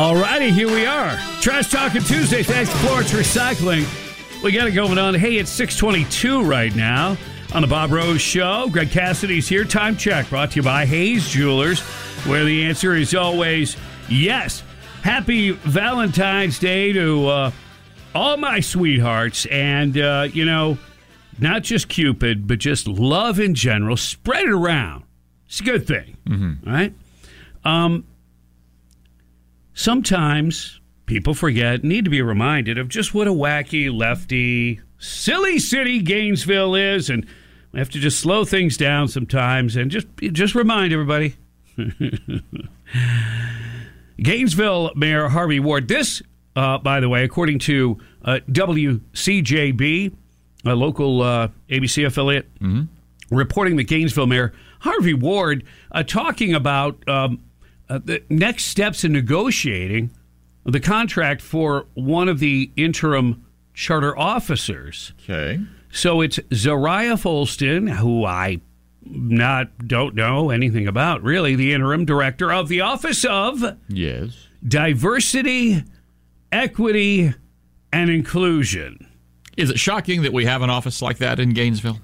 All righty, here we are. Trash Talking Tuesday. Thanks, to Florence Recycling. We got it going on. Hey, it's 622 right now on the Bob Rose Show. Greg Cassidy's here. Time check brought to you by Hayes Jewelers, where the answer is always yes. Happy Valentine's Day to uh, all my sweethearts. And, uh, you know, not just Cupid, but just love in general. Spread it around. It's a good thing. Mm-hmm. Right? Um, sometimes people forget, need to be reminded of just what a wacky, lefty, silly city Gainesville is, and we have to just slow things down sometimes and just just remind everybody. Gainesville Mayor Harvey Ward. This, uh, by the way, according to uh, WCJB, a local uh, ABC affiliate, mm-hmm. reporting the Gainesville Mayor Harvey Ward uh, talking about um, uh, the next steps in negotiating the contract for one of the interim charter officers. Okay. So it's Zariah Folston, who I not don't know anything about, really, the interim director of the Office of Yes. Diversity, Equity, and Inclusion. Is it shocking that we have an office like that in Gainesville?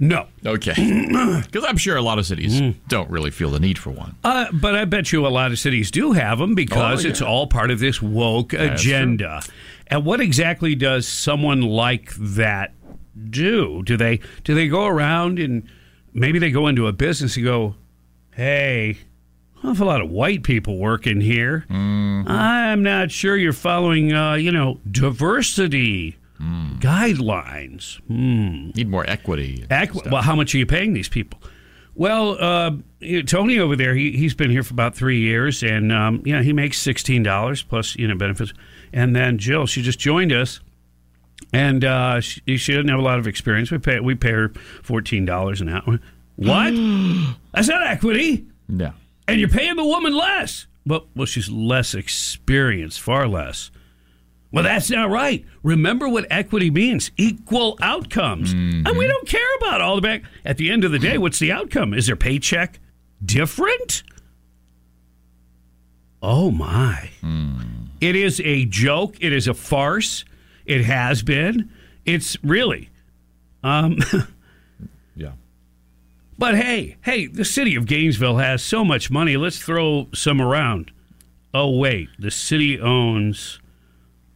No. Okay. Because I'm sure a lot of cities don't really feel the need for one. Uh, but I bet you a lot of cities do have them because Oh, yeah. it's all part of this woke That's agenda. And what exactly does someone like that do? Do they do they go around and maybe they go into a business and go, "Hey, awful lot of white people working here. Mm-hmm. I'm not sure you're following, uh, you know, diversity Mm. guidelines." Hmm. Need more equity. Equi- well, how much are you paying these people? Well, uh, Tony over there, he, he's been here for about three years, and um, you know, he makes sixteen dollars plus you know benefits. And then Jill, she just joined us, and uh, she, she doesn't have a lot of experience. We pay we pay her fourteen dollars an hour. What? That's not equity, No. and you're paying the woman less. Well, well, she's less experienced, far less. Well, that's not right. Remember what equity means equal outcomes. And we don't care about all the back. At the end of the day, what's the outcome? Is their paycheck different? Oh, my. It is a joke. It is a farce. It has been. It's really. Um, Yeah. But hey, hey, the city of Gainesville has so much money. Let's throw some around. Oh, wait. The city owns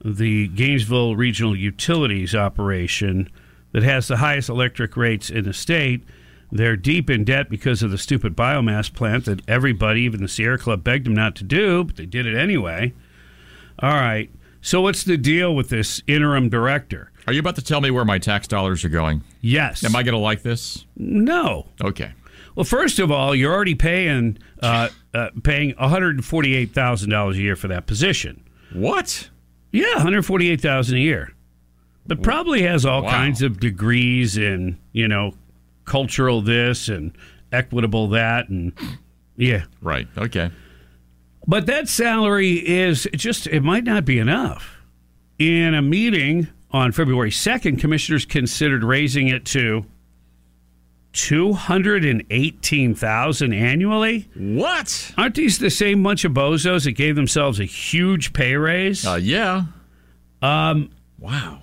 the Gainesville Regional Utilities operation that has the highest electric rates in the state. They're deep in debt because of the stupid biomass plant that everybody, even the Sierra Club, begged them not to do, but they did it anyway. All right. So, what's the deal with this interim director? Are you about to tell me where my tax dollars are going? Yes. Am I going to like this? No. Okay. Well, first of all, you're already paying uh, uh, paying one hundred forty eight thousand dollars a year for that position. What? Yeah, one hundred forty eight thousand a year, but probably has all Wow. kinds of degrees in you know cultural this and equitable that and yeah. Right. Okay. But that salary is just it might not be enough. In a meeting on February second, commissioners considered raising it to two hundred and eighteen thousand annually. What? Aren't these the same bunch of bozos that gave themselves a huge pay raise? Uh, yeah. Um. Wow.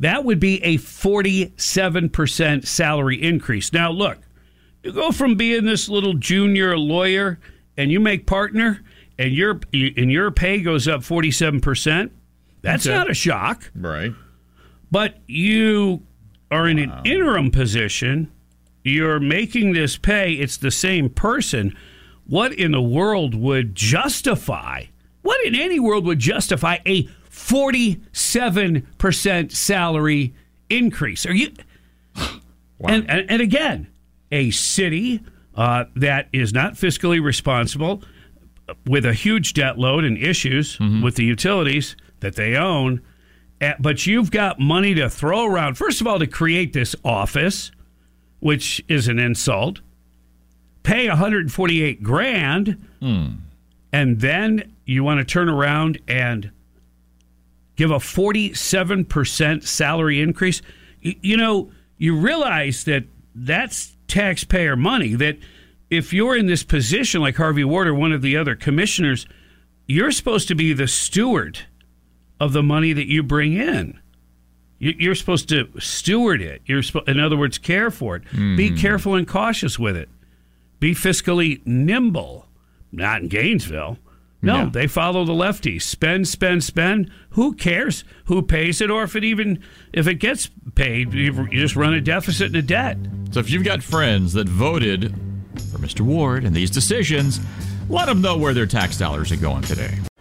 that would be a 47% salary increase. Now, look, you go from being this little junior lawyer and you make partner and your and your pay goes up 47%. That's Okay. not a shock. Right. But you are in an interim position. You're making this pay. It's the same person. What in the world would justify? What in any world would justify a 47% salary increase? Are you? Wow. And, and and again, a city uh, that is not fiscally responsible with a huge debt load and issues with the utilities that they own. Uh, But you've got money to throw around, first of all, to create this office, which is an insult. Pay 148 grand, hmm. and then you want to turn around and give a 47% salary increase. Y- You know, you realize that that's taxpayer money. That if you're in this position, like Harvey Ward or one of the other commissioners, you're supposed to be the steward of the money that you bring in. You- You're supposed to steward it. You're, spo- in other words, care for it. Be mm-hmm. careful and cautious with it. Be fiscally nimble. Not in Gainesville. No, Yeah. they follow the lefties. Spend, spend, spend. Who cares who pays it, or if it even if it gets paid, you you just run a deficit and a debt. So if you've got friends that voted for Mr. Ward and these decisions, let them know where their tax dollars are going today.